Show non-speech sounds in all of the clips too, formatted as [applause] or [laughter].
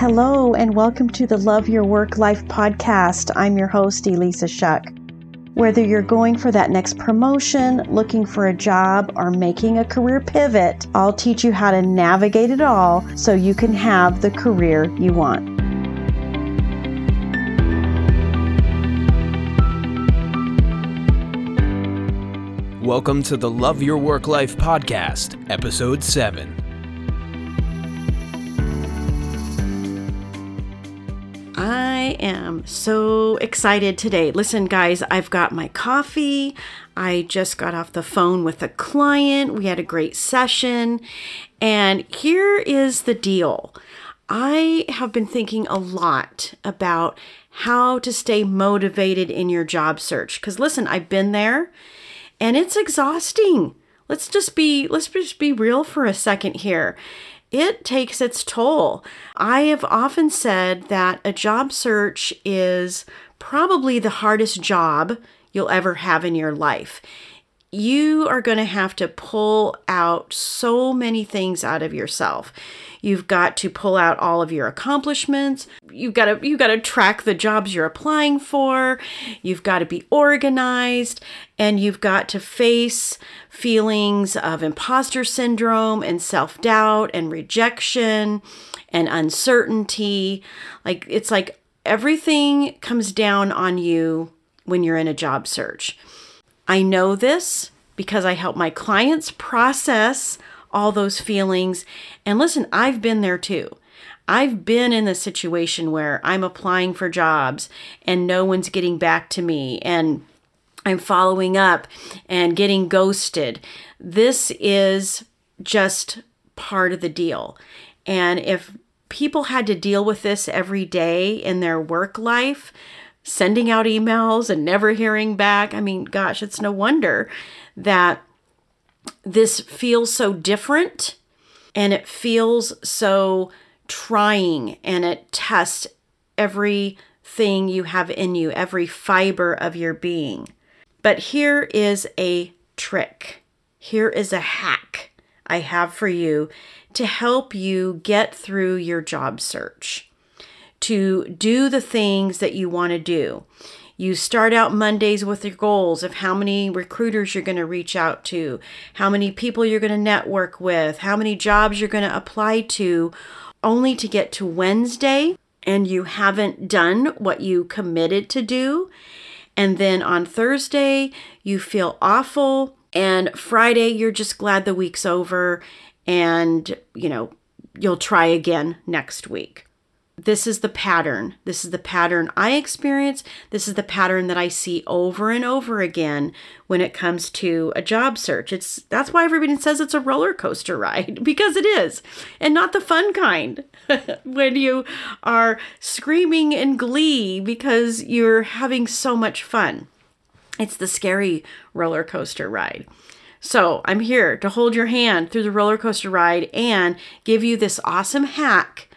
Hello, and welcome to the Love Your Work Life podcast. I'm your host, Elisa Shuck. Whether you're going for that next promotion, looking for a job, or making a career pivot, I'll teach you how to navigate it all so you can have the career you want. Welcome to the Love Your Work Life podcast, episode 7. Am so excited today. Listen, guys, I've got my coffee. I just got off the phone with a client. We had a great session. And here is the deal I have been thinking a lot about how to stay motivated in your job search. Because listen, I've been there and it's exhausting. Let's just be let's just be real for a second here. It takes its toll. I have often said that a job search is probably the hardest job you'll ever have in your life. You are going to have to pull out so many things out of yourself. You've got to pull out all of your accomplishments. You've got to you've got to track the jobs you're applying for. You've got to be organized and you've got to face feelings of imposter syndrome and self-doubt and rejection and uncertainty. Like it's like everything comes down on you when you're in a job search. I know this because I help my clients process all those feelings. And listen, I've been there too. I've been in the situation where I'm applying for jobs and no one's getting back to me and I'm following up and getting ghosted. This is just part of the deal. And if people had to deal with this every day in their work life, sending out emails and never hearing back, I mean, gosh, it's no wonder that this feels so different and it feels so trying and it tests everything you have in you, every fiber of your being. But here is a trick. Here is a hack I have for you to help you get through your job search, to do the things that you want to do. You start out Mondays with your goals of how many recruiters you're going to reach out to, how many people you're going to network with, how many jobs you're going to apply to, only to get to Wednesday and you haven't done what you committed to do. And then on Thursday, you feel awful. And Friday, you're just glad the week's over and, you know, you'll try again next week this is the pattern. This is the pattern I experience. This is the pattern that I see over and over again when it comes to a job search. It's that's why everybody says it's a roller coaster [laughs] ride because it is. And not the fun kind. [laughs] when you are screaming in glee because you're having so much fun. It's the scary roller coaster ride. So, I'm here to hold your hand through the roller coaster ride and give you this awesome hack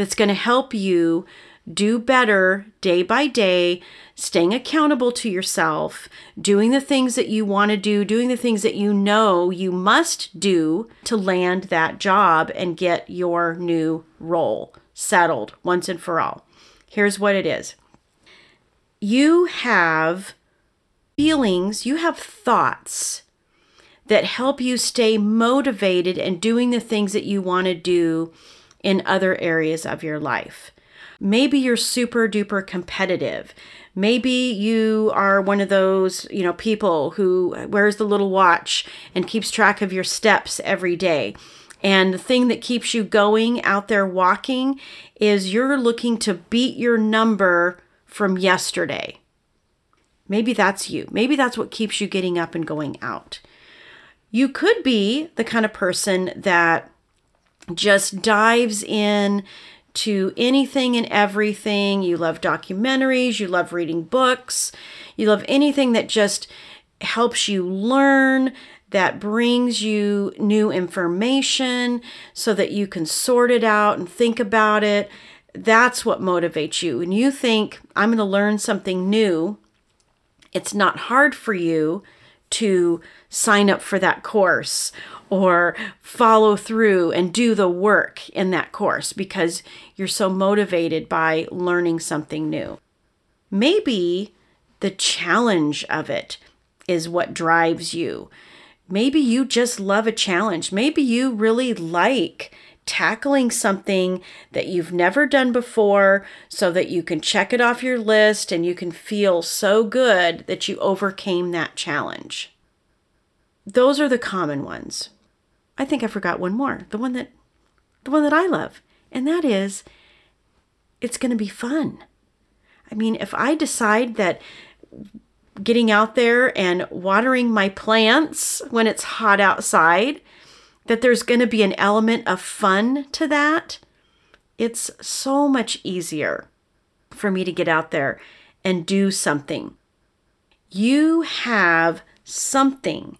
that's going to help you do better day by day, staying accountable to yourself, doing the things that you want to do, doing the things that you know you must do to land that job and get your new role settled once and for all. Here's what it is you have feelings, you have thoughts that help you stay motivated and doing the things that you want to do in other areas of your life. Maybe you're super duper competitive. Maybe you are one of those, you know, people who wears the little watch and keeps track of your steps every day. And the thing that keeps you going out there walking is you're looking to beat your number from yesterday. Maybe that's you. Maybe that's what keeps you getting up and going out. You could be the kind of person that just dives in to anything and everything. You love documentaries, you love reading books, you love anything that just helps you learn, that brings you new information so that you can sort it out and think about it. That's what motivates you. When you think, I'm going to learn something new, it's not hard for you to sign up for that course or follow through and do the work in that course because you're so motivated by learning something new. Maybe the challenge of it is what drives you. Maybe you just love a challenge. Maybe you really like tackling something that you've never done before so that you can check it off your list and you can feel so good that you overcame that challenge. Those are the common ones. I think I forgot one more. The one that the one that I love. And that is it's going to be fun. I mean, if I decide that getting out there and watering my plants when it's hot outside, that there's going to be an element of fun to that, it's so much easier for me to get out there and do something. You have something,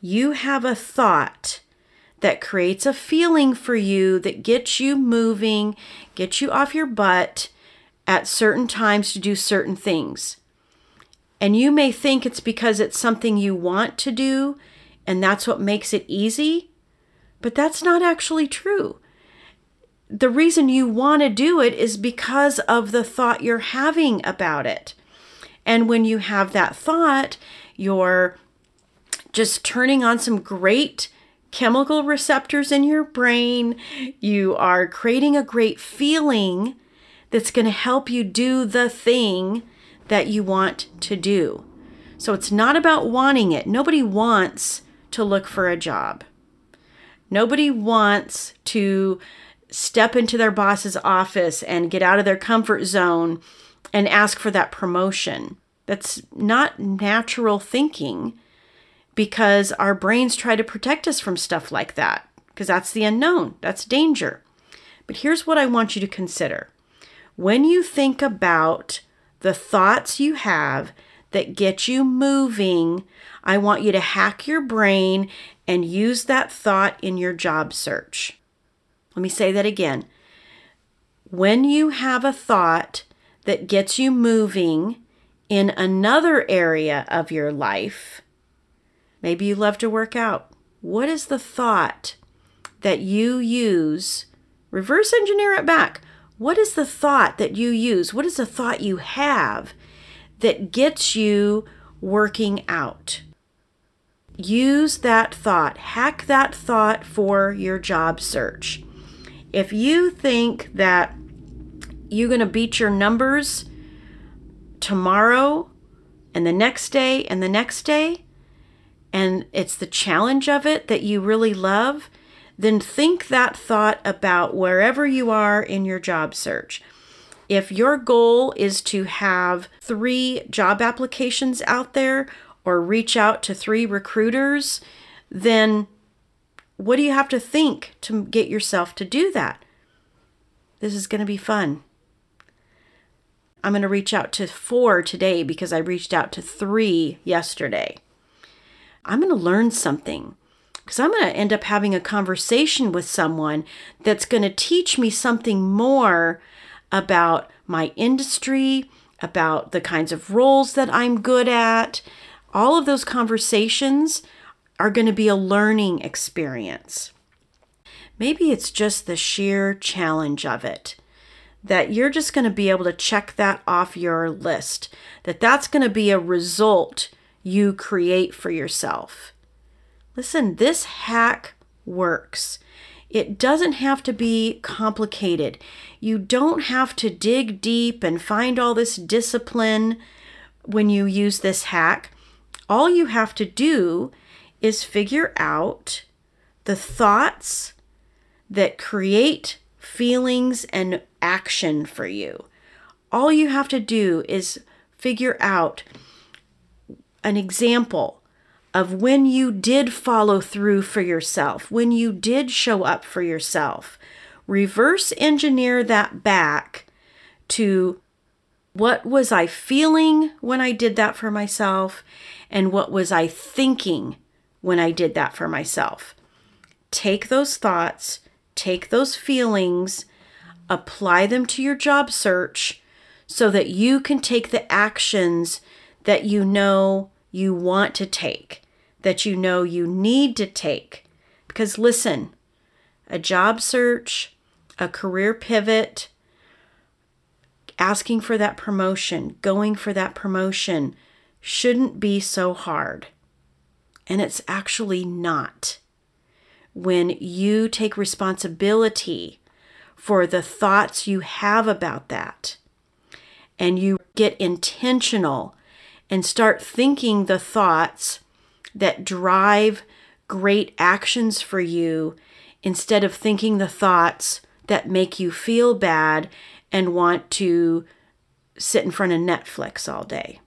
you have a thought that creates a feeling for you that gets you moving, gets you off your butt at certain times to do certain things. And you may think it's because it's something you want to do and that's what makes it easy, but that's not actually true. The reason you want to do it is because of the thought you're having about it. And when you have that thought, you're just turning on some great chemical receptors in your brain. You are creating a great feeling that's going to help you do the thing that you want to do. So it's not about wanting it. Nobody wants to look for a job. Nobody wants to step into their boss's office and get out of their comfort zone and ask for that promotion. That's not natural thinking because our brains try to protect us from stuff like that because that's the unknown, that's danger. But here's what I want you to consider when you think about the thoughts you have that get you moving, I want you to hack your brain and use that thought in your job search. Let me say that again. When you have a thought that gets you moving in another area of your life, maybe you love to work out. What is the thought that you use? Reverse engineer it back. What is the thought that you use? What is the thought you have that gets you working out? Use that thought, hack that thought for your job search. If you think that you're going to beat your numbers tomorrow and the next day and the next day, and it's the challenge of it that you really love, then think that thought about wherever you are in your job search. If your goal is to have three job applications out there or reach out to three recruiters, then what do you have to think to get yourself to do that? This is going to be fun. I'm going to reach out to four today because I reached out to three yesterday. I'm going to learn something because I'm going to end up having a conversation with someone that's going to teach me something more about my industry, about the kinds of roles that I'm good at. All of those conversations are going to be a learning experience. Maybe it's just the sheer challenge of it that you're just going to be able to check that off your list, that that's going to be a result you create for yourself. Listen, this hack works. It doesn't have to be complicated. You don't have to dig deep and find all this discipline when you use this hack. All you have to do is figure out the thoughts that create feelings and action for you. All you have to do is figure out an example of when you did follow through for yourself, when you did show up for yourself. Reverse engineer that back to what was I feeling when I did that for myself, and what was I thinking when I did that for myself. Take those thoughts, take those feelings, apply them to your job search so that you can take the actions that you know you want to take, that you know you need to take Because listen, a job search, a career pivot, asking for that promotion, going for that promotion shouldn't be so hard. And it's actually not. When you take responsibility for the thoughts you have about that and you get intentional and start thinking the thoughts that drive great actions for you instead of thinking the thoughts that make you feel bad and want to sit in front of Netflix all day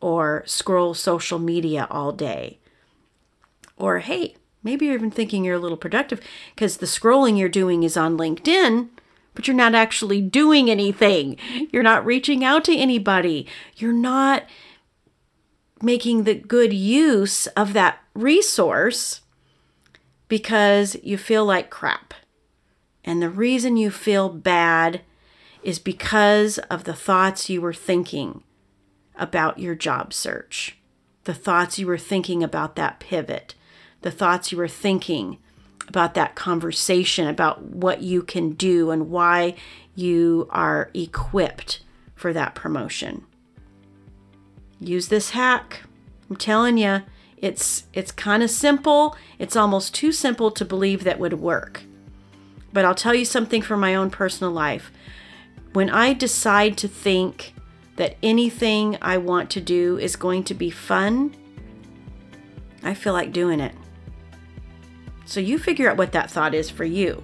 or scroll social media all day. Or, hey, maybe you're even thinking you're a little productive because the scrolling you're doing is on LinkedIn, but you're not actually doing anything. You're not reaching out to anybody. You're not making the good use of that resource because you feel like crap. And the reason you feel bad is because of the thoughts you were thinking about your job search, the thoughts you were thinking about that pivot, the thoughts you were thinking about that conversation about what you can do and why you are equipped for that promotion. Use this hack. I'm telling you, it's it's kind of simple. It's almost too simple to believe that would work. But I'll tell you something from my own personal life. When I decide to think that anything I want to do is going to be fun, I feel like doing it. So you figure out what that thought is for you.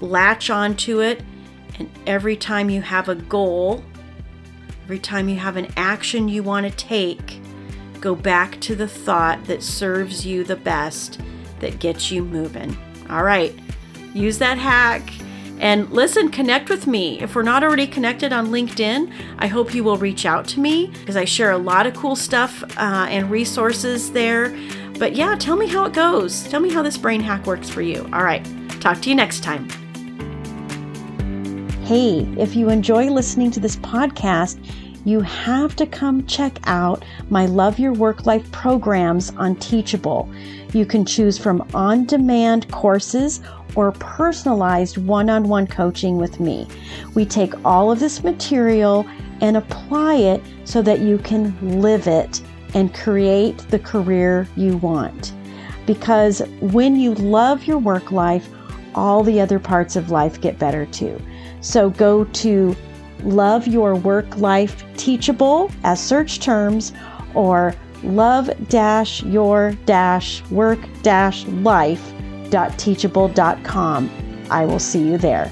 Latch onto it, and every time you have a goal, every time you have an action you want to take, go back to the thought that serves you the best, that gets you moving. All right, use that hack. And listen, connect with me. If we're not already connected on LinkedIn, I hope you will reach out to me because I share a lot of cool stuff uh, and resources there. But yeah, tell me how it goes. Tell me how this brain hack works for you. All right, talk to you next time. Hey, if you enjoy listening to this podcast, you have to come check out my Love Your Work Life programs on Teachable. You can choose from on demand courses or personalized one on one coaching with me. We take all of this material and apply it so that you can live it and create the career you want. Because when you love your work life, all the other parts of life get better too. So go to Love Your Work Life Teachable as search terms or love your work life.teachable.com. I will see you there.